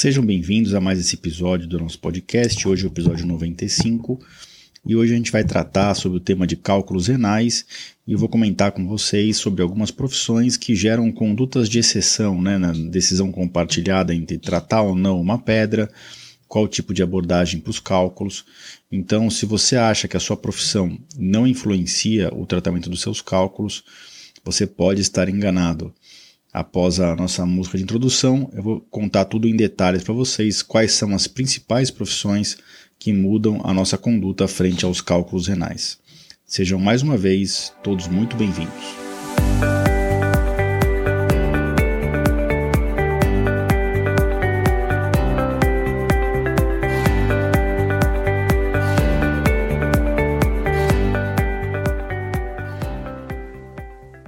Sejam bem-vindos a mais esse episódio do nosso podcast. Hoje é o episódio 95 e hoje a gente vai tratar sobre o tema de cálculos renais e eu vou comentar com vocês sobre algumas profissões que geram condutas de exceção né, na decisão compartilhada entre tratar ou não uma pedra, qual tipo de abordagem para os cálculos. Então, se você acha que a sua profissão não influencia o tratamento dos seus cálculos, você pode estar enganado após a nossa música de introdução, eu vou contar tudo em detalhes para vocês, quais são as principais profissões que mudam a nossa conduta frente aos cálculos renais. Sejam mais uma vez todos muito bem-vindos.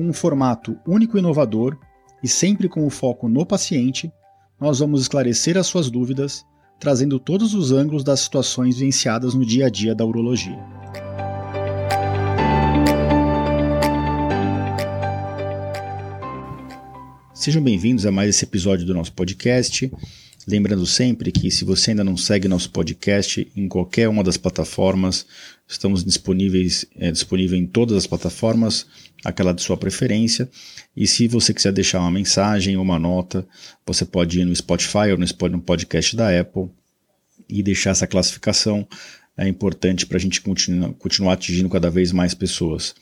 com um formato único e inovador e sempre com o foco no paciente, nós vamos esclarecer as suas dúvidas, trazendo todos os ângulos das situações vivenciadas no dia a dia da urologia. Sejam bem-vindos a mais esse episódio do nosso podcast. Lembrando sempre que se você ainda não segue nosso podcast em qualquer uma das plataformas, estamos disponíveis é, disponível em todas as plataformas, aquela de sua preferência. E se você quiser deixar uma mensagem ou uma nota, você pode ir no Spotify ou no podcast da Apple e deixar essa classificação. É importante para a gente continuar, continuar atingindo cada vez mais pessoas.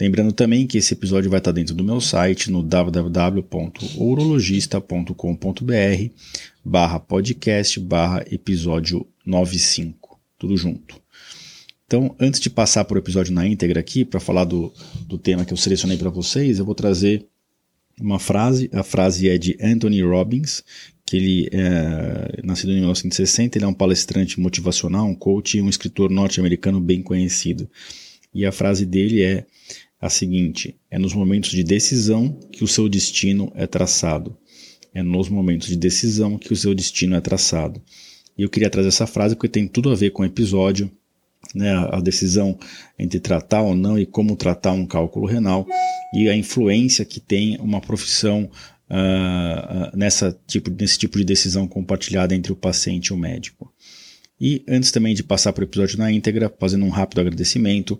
Lembrando também que esse episódio vai estar dentro do meu site no www.urologista.com.br barra podcast barra episódio 95, tudo junto. Então, antes de passar por o episódio na íntegra aqui, para falar do, do tema que eu selecionei para vocês, eu vou trazer uma frase. A frase é de Anthony Robbins, que ele é nascido em 1960, ele é um palestrante motivacional, um coach e um escritor norte-americano bem conhecido. E a frase dele é a seguinte: é nos momentos de decisão que o seu destino é traçado. É nos momentos de decisão que o seu destino é traçado. E eu queria trazer essa frase porque tem tudo a ver com o episódio né, a decisão entre tratar ou não e como tratar um cálculo renal e a influência que tem uma profissão uh, nessa tipo, nesse tipo de decisão compartilhada entre o paciente e o médico. E antes também de passar para o episódio na íntegra, fazendo um rápido agradecimento,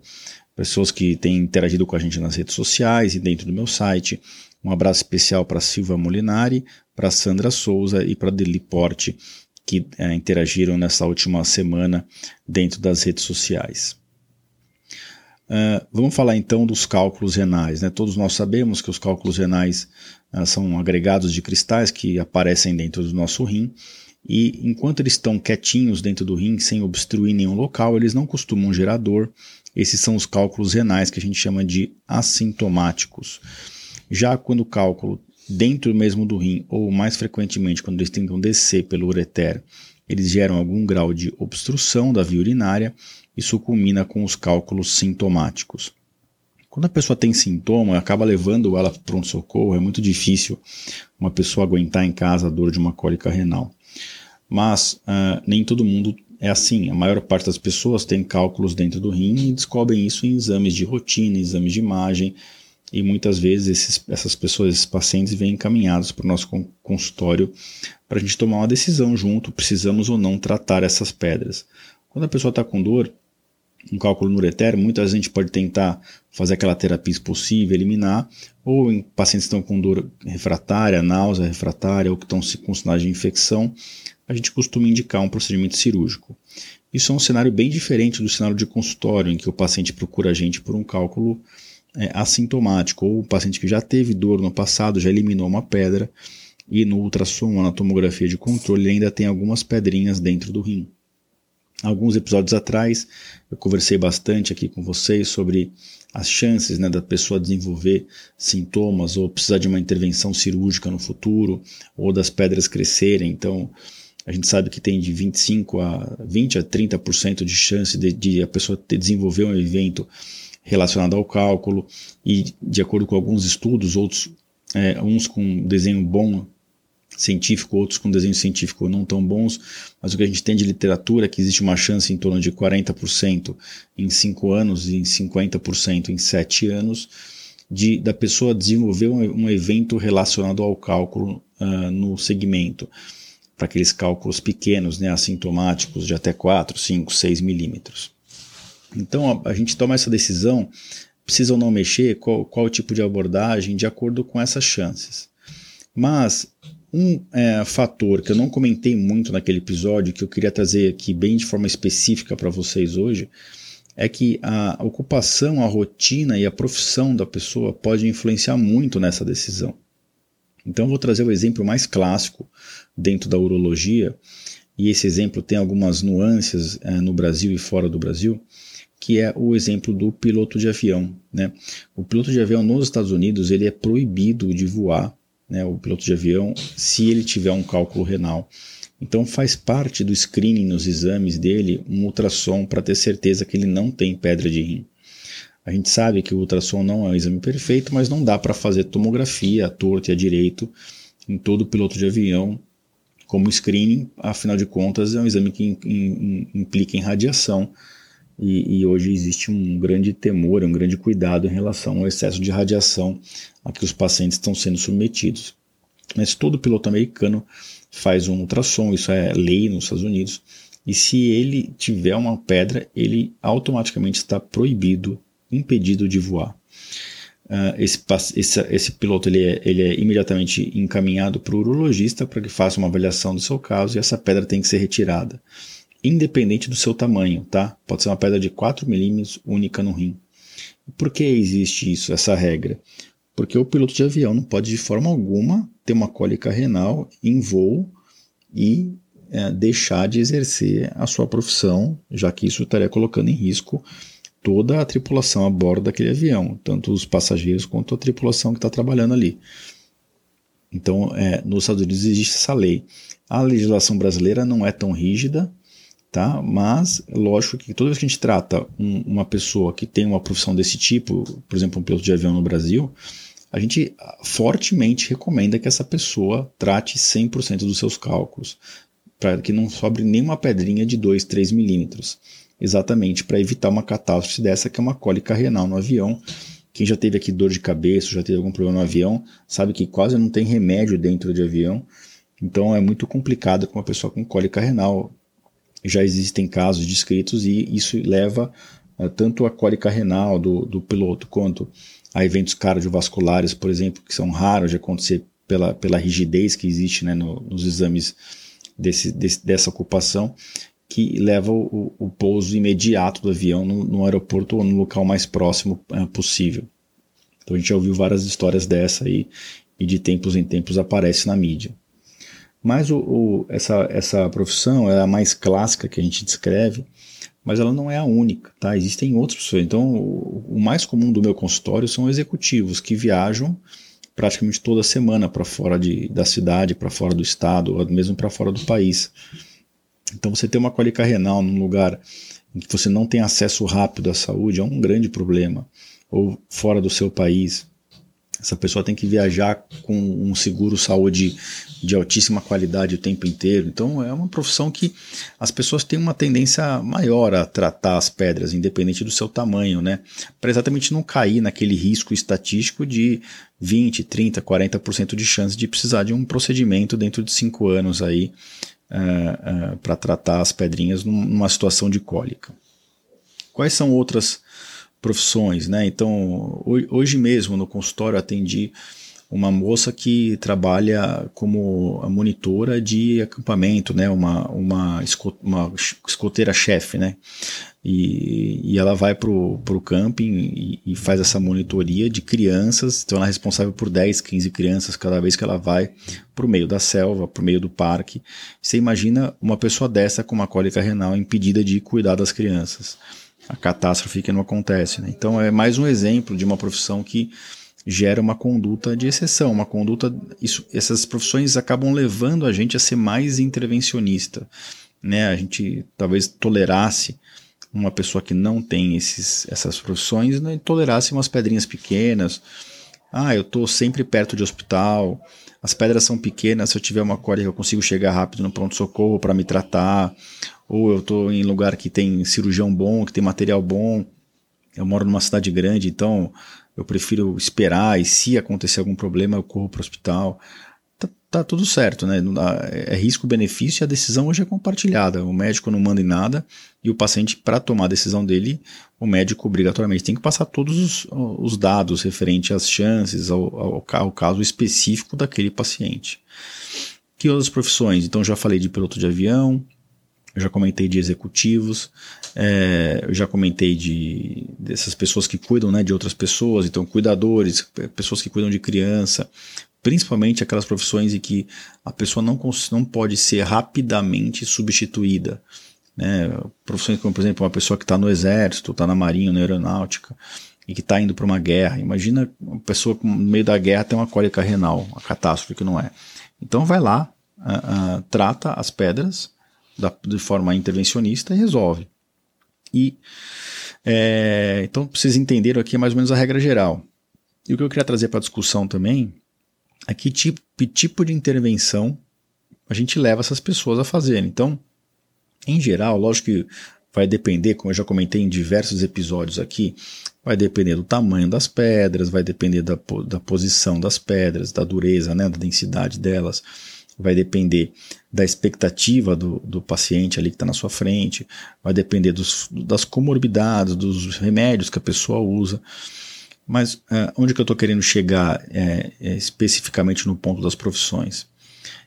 pessoas que têm interagido com a gente nas redes sociais e dentro do meu site. Um abraço especial para Silva Molinari, para Sandra Souza e para Deli Porte, que é, interagiram nessa última semana dentro das redes sociais. Uh, vamos falar então dos cálculos renais. Né? Todos nós sabemos que os cálculos renais uh, são agregados de cristais que aparecem dentro do nosso rim e enquanto eles estão quietinhos dentro do rim, sem obstruir nenhum local, eles não costumam gerar dor. Esses são os cálculos renais que a gente chama de assintomáticos. Já quando o cálculo dentro mesmo do rim, ou mais frequentemente quando eles tentam descer pelo ureter, eles geram algum grau de obstrução da via urinária, isso culmina com os cálculos sintomáticos. Quando a pessoa tem sintoma, acaba levando ela para pronto-socorro, é muito difícil uma pessoa aguentar em casa a dor de uma cólica renal. Mas uh, nem todo mundo é assim. A maior parte das pessoas tem cálculos dentro do rim e descobrem isso em exames de rotina, exames de imagem, e muitas vezes esses, essas pessoas, esses pacientes, vêm encaminhados para o nosso consultório para a gente tomar uma decisão junto, precisamos ou não tratar essas pedras. Quando a pessoa está com dor, um cálculo no ureter, muitas vezes a gente pode tentar fazer aquela terapia expulsiva, eliminar, ou em pacientes que estão com dor refratária, náusea refratária, ou que estão com sinais de infecção, a gente costuma indicar um procedimento cirúrgico. Isso é um cenário bem diferente do cenário de consultório, em que o paciente procura a gente por um cálculo é, assintomático, ou o paciente que já teve dor no passado, já eliminou uma pedra, e no ultrassom, na tomografia de controle, ainda tem algumas pedrinhas dentro do rim. Alguns episódios atrás, eu conversei bastante aqui com vocês sobre as chances né, da pessoa desenvolver sintomas ou precisar de uma intervenção cirúrgica no futuro, ou das pedras crescerem. Então, A gente sabe que tem de 25 a 20 a 30% de chance de, de, a pessoa ter, desenvolver um evento relacionado ao cálculo e de acordo com alguns estudos, outros é, uns com desenho bom científico, outros com desenho científico não tão bons, mas o que a gente tem de literatura é que existe uma chance em torno de 40% em 5 anos e em 50% em 7 anos de da pessoa desenvolver um, um evento relacionado ao cálculo uh, no segmento para aqueles cálculos pequenos, né, assintomáticos de até 4, 5, 6 milímetros. Então a, a, gente toma essa decisão, precisa ou não mexer, qual, qual tipo de abordagem, de acordo com essas chances. Mas um é, fator que eu não comentei muito naquele episódio, que eu queria trazer aqui bem de forma específica para vocês hoje, é que a ocupação, a rotina e a profissão da pessoa pode influenciar muito nessa decisão. Então, vou trazer o exemplo mais clássico dentro da urologia, e esse exemplo tem algumas nuances é, no Brasil e fora do Brasil, que é o exemplo do piloto de avião. Né? O piloto de avião nos Estados Unidos ele é proibido de voar, né, o piloto de avião, se ele tiver um cálculo renal. Então faz parte do screening nos exames dele um ultrassom para ter certeza que ele não tem pedra de rim. A gente sabe que o ultrassom não é um exame perfeito, mas não dá para fazer tomografia à torta e à direito em todo piloto de avião como screening, afinal de contas é um exame que in, in, implica em radiação e, e, hoje existe um grande temor, um grande cuidado em relação ao excesso de radiação a que os pacientes estão sendo submetidos. Mas todo piloto americano faz um ultrassom, isso é lei nos Estados Unidos, e se ele tiver uma pedra, ele automaticamente está proibido impedido de voar. Uh, esse, esse, esse, piloto ele é, ele é imediatamente encaminhado para o urologista para que faça uma avaliação do seu caso e essa pedra tem que ser retirada, independente do seu tamanho, tá? Pode ser uma pedra de 4 milímetros única no rim. Por que existe isso, essa regra? Porque o piloto de avião não pode de forma alguma ter uma cólica renal em voo e é, deixar de exercer a sua profissão, já que isso estaria colocando em risco toda a tripulação a bordo daquele avião, tanto os passageiros quanto a tripulação que está trabalhando ali. Então, é, nos Estados Unidos existe essa lei. A legislação brasileira não é tão rígida, tá? mas lógico que toda vez que a gente trata um, uma pessoa que tem uma profissão desse tipo, por exemplo, um piloto de avião no Brasil, a gente fortemente recomenda que essa pessoa trate 100% dos seus cálculos, para que não sobre nenhuma pedrinha de 2, 3 milímetros exatamente para evitar uma catástrofe dessa, que é uma cólica renal no avião. Quem já teve aqui dor de cabeça, já teve algum problema no avião, sabe que quase não tem remédio dentro de avião. Então é muito complicado com uma pessoa com cólica renal. Já existem casos descritos e isso leva uh, tanto a cólica renal do, do piloto quanto a eventos cardiovasculares, por exemplo, que são raros de acontecer pela, pela rigidez que existe né, no, nos exames desse, desse, dessa ocupação que leva o, o pouso imediato do avião no, no, aeroporto ou no local mais próximo é, possível. Então a gente já ouviu várias histórias dessa aí e de tempos em tempos aparece na mídia. Mas o, o, essa, essa profissão é a mais clássica que a gente descreve, mas ela não é a única, tá? Existem outras pessoas. Então, o, o mais comum do meu consultório são executivos que viajam praticamente toda semana para fora de, da cidade, para fora do estado, ou mesmo para fora do país. Então, você ter uma cólica renal num lugar em que você não tem acesso rápido à saúde é um grande problema, ou fora do seu país. Essa pessoa tem que viajar com um seguro saúde de altíssima qualidade o tempo inteiro. Então, é uma profissão que as pessoas têm uma tendência maior a tratar as pedras, independente do seu tamanho, né? Para exatamente não cair naquele risco estatístico de 20, 30, 40% de chance de precisar de um procedimento dentro de 5 anos aí uh, uh, para tratar as pedrinhas numa situação de cólica. Quais são outras profissões? Né? Então, hoje mesmo no consultório atendi uma moça que trabalha como monitora de acampamento, né? uma, uma, uma escoteira-chefe, né? E, e, ela vai para o camping e, e, faz essa monitoria de crianças, então ela é responsável por 10, 15 crianças cada vez que ela vai para o meio da selva, para o meio do parque. Você imagina uma pessoa dessa com uma cólica renal impedida de cuidar das crianças. A catástrofe que não acontece. Né? Então é mais um exemplo de uma profissão que gera uma conduta de exceção, uma conduta. Isso, essas profissões acabam levando a gente a ser mais intervencionista. Né? A gente talvez tolerasse uma pessoa que não tem esses, essas profissões né, tolerasse umas pedrinhas pequenas. Ah, eu estou sempre perto de hospital, as pedras são pequenas, se eu tiver uma corda eu consigo chegar rápido no pronto-socorro para me tratar, ou eu estou em lugar que tem cirurgião bom, que tem material bom, eu moro numa cidade grande, então eu prefiro esperar e se acontecer algum problema eu corro para o hospital. Tá, tá, tudo certo, né? É risco-benefício e a decisão hoje é compartilhada. O médico não manda em nada e o paciente, para tomar a decisão dele, o médico obrigatoriamente tem que passar todos os, os dados referentes às chances, ao, ao, ao caso específico daquele paciente. Que outras profissões? Então já falei de piloto de avião, eu já comentei de executivos, é, eu já comentei de dessas pessoas que cuidam né, de outras pessoas, então cuidadores, pessoas que cuidam de criança, principalmente aquelas profissões em que a pessoa não, não pode ser rapidamente substituída. Né? Profissões como, por exemplo, uma pessoa que está no exército, está na marinha, na aeronáutica, e que está indo para uma guerra. Imagina uma pessoa no meio da guerra tem uma cólica renal, uma catástrofe que não é. Então vai lá, uh, uh, trata as pedras, da, de forma intervencionista e resolve. E é, então vocês entenderam aqui mais ou menos a regra geral. E o que eu queria trazer para a discussão também é que tipo, que tipo de intervenção a gente leva essas pessoas a fazerem. Então, em geral, lógico que vai depender, como eu já comentei em diversos episódios aqui, vai depender do tamanho das pedras, vai depender da, da posição das pedras, da dureza, né, da densidade delas vai depender da expectativa do, do paciente ali que está na sua frente, vai depender dos, das comorbidades, dos remédios que a pessoa usa. Mas uh, onde que eu estou querendo chegar é, é, especificamente no ponto das profissões?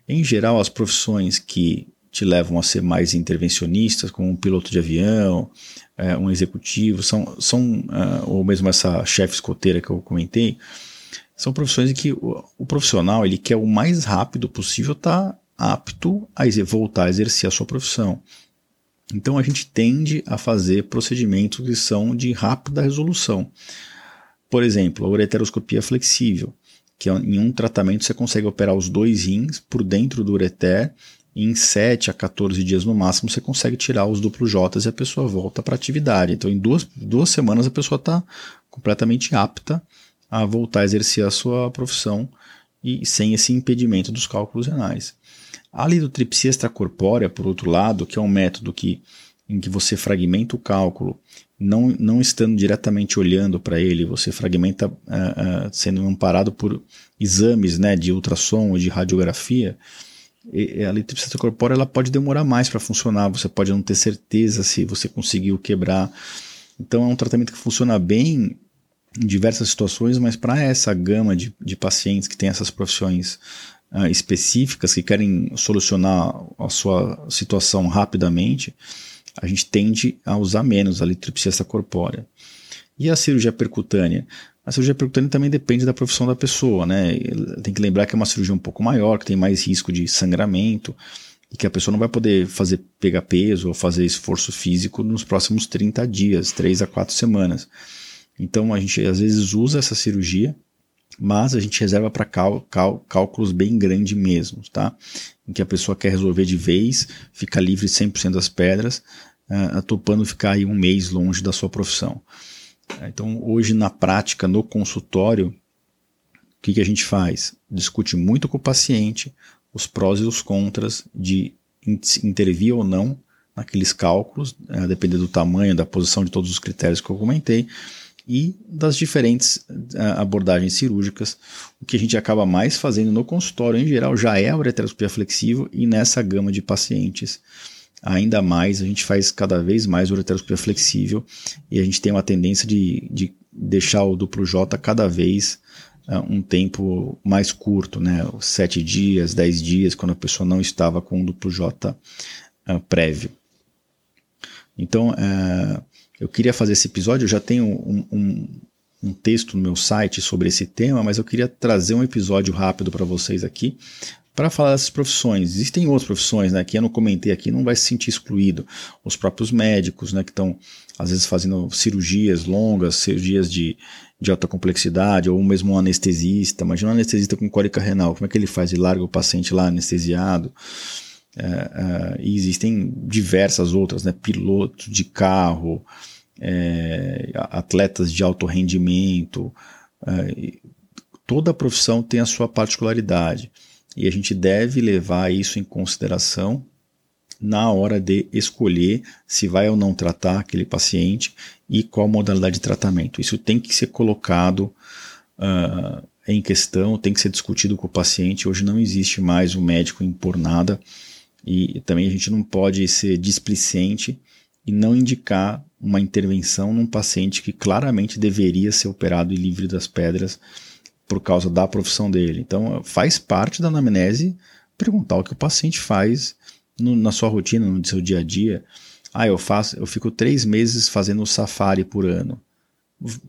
Em geral, as profissões que te levam a ser mais intervencionistas, como um piloto de avião, é, um executivo, são, são uh, ou mesmo essa chefe escoteira que eu comentei, são profissões em que o, o profissional ele quer o mais rápido possível estar tá apto a voltar a exercer a sua profissão. Então a gente tende a fazer procedimentos que são de rápida resolução. Por exemplo, a ureteroscopia flexível, que é em um tratamento você consegue operar os dois rins por dentro do ureter e em 7 a 14 dias no máximo você consegue tirar os duplos J e a pessoa volta para a atividade. Então em duas, duas semanas a pessoa está completamente apta a voltar a exercer a sua profissão e sem esse impedimento dos cálculos renais. A lidotripsia extracorpórea, por outro lado, que é um método que, em que você fragmenta o cálculo, não, não estando diretamente olhando para ele, você fragmenta uh, uh, sendo amparado por exames né, de ultrassom ou de radiografia, e, a lidotripsia extracorpórea ela pode demorar mais para funcionar, você pode não ter certeza se você conseguiu quebrar. Então é um tratamento que funciona bem em diversas situações, mas para essa gama de, de pacientes que têm essas profissões uh, específicas, que querem solucionar a sua situação rapidamente, a gente tende a usar menos a litripsia corpórea. E a cirurgia percutânea? A cirurgia percutânea também depende da profissão da pessoa, né? Tem que lembrar que é uma cirurgia um pouco maior, que tem mais risco de sangramento e que a pessoa não vai poder fazer pegar peso ou fazer esforço físico nos próximos 30 dias, 3 a 4 semanas. Então a gente às vezes usa essa cirurgia, mas a gente reserva para cálculos bem grandes mesmo, tá? Em que a pessoa quer resolver de vez, fica livre 100% das pedras, uh, topando ficar aí um mês longe da sua profissão. Então hoje na prática, no consultório, o que, que a gente faz? Discute muito com o paciente os prós e os contras de intervir ou não naqueles cálculos, uh, dependendo do tamanho, da posição de todos os critérios que eu comentei, e das diferentes uh, abordagens cirúrgicas. O que a gente acaba mais fazendo no consultório, em geral, já é a ureteroscopia flexível e nessa gama de pacientes. Ainda mais, a gente faz cada vez mais ureteroscopia flexível e a gente tem uma tendência de, de deixar o duplo J cada vez uh, um tempo mais curto, né? Sete dias, dez dias, quando a pessoa não estava com o duplo J uh, prévio. Então, uh, eu queria fazer esse episódio, eu já tenho um, um, um texto no meu site sobre esse tema, mas eu queria trazer um episódio rápido para vocês aqui, para falar dessas profissões. Existem outras profissões, né, que eu não comentei aqui, não vai se sentir excluído. Os próprios médicos, né, que estão às vezes fazendo cirurgias longas, cirurgias de, de alta complexidade, ou mesmo um anestesista. Imagina um anestesista com cólica renal, como é que ele faz? Ele larga o paciente lá anestesiado. É, e existem diversas outras, né, pilotos de carro, é, atletas de alto rendimento. É, toda profissão tem a sua particularidade e a gente deve levar isso em consideração na hora de escolher se vai ou não tratar aquele paciente e qual modalidade de tratamento. Isso tem que ser colocado uh, em questão, tem que ser discutido com o paciente. Hoje não existe mais o médico impor nada e também a gente não pode ser displicente e não indicar uma intervenção num paciente que claramente deveria ser operado e livre das pedras por causa da profissão dele. Então, faz parte da anamnese perguntar o que o paciente faz no, na sua rotina, no seu dia a dia. Ah, eu faço, eu fico três meses fazendo safari por ano.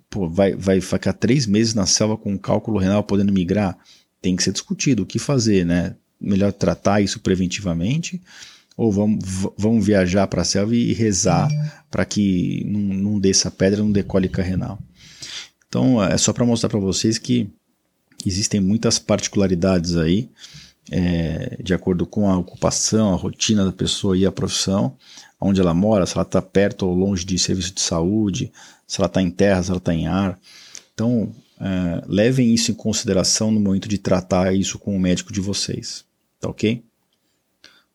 Pô, vai, vai ficar três meses na selva com um cálculo renal podendo migrar? Tem que ser discutido o que fazer, né? Melhor tratar isso preventivamente ou vamos, vamos viajar para a selva e rezar para que não, não desça pedra, não dê cólica renal. Então é só para mostrar para vocês que existem muitas particularidades aí, é, de acordo com a ocupação, a rotina da pessoa e a profissão, onde ela mora, se ela está perto ou longe de serviço de saúde, se ela está em terra, se ela está em ar. Então, é, levem isso em consideração no momento de tratar isso com o médico de vocês, tá ok?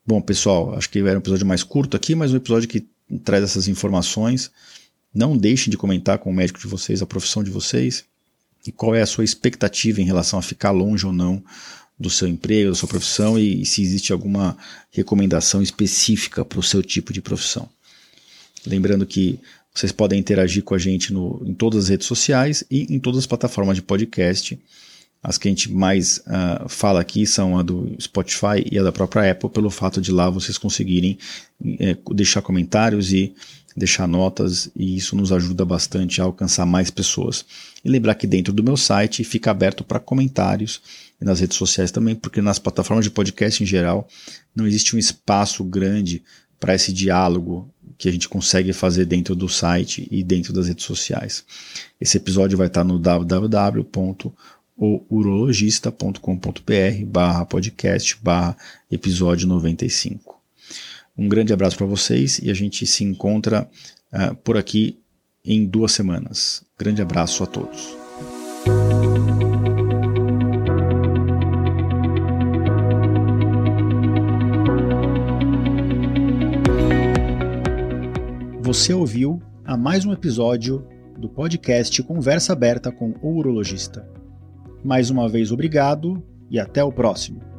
Bom, pessoal, acho que era um episódio mais curto aqui, mas um episódio que traz essas informações. Não deixem de comentar com o médico de vocês a profissão de vocês e qual é a sua expectativa em relação a ficar longe ou não do seu emprego, da sua profissão e, se existe alguma recomendação específica para o seu tipo de profissão. Lembrando que vocês podem interagir com a gente no, em todas as redes sociais e em todas as plataformas de podcast. As que a gente mais uh, fala aqui são a do Spotify e a da própria Apple, pelo fato de lá vocês conseguirem eh, deixar comentários e deixar notas, e isso nos ajuda bastante a alcançar mais pessoas. E lembrar que dentro do meu site fica aberto para comentários e nas redes sociais também, porque nas plataformas de podcast em geral não existe um espaço grande para esse diálogo que a gente consegue fazer dentro do site e dentro das redes sociais. Esse episódio vai estar no www.ourologista.com.br barra podcast barra episódio 95. Um grande abraço para vocês e a gente se encontra uh, por aqui em duas semanas. Grande abraço a todos. Você ouviu a mais um episódio do podcast Conversa Aberta com o Urologista. Mais uma vez, obrigado e até o próximo.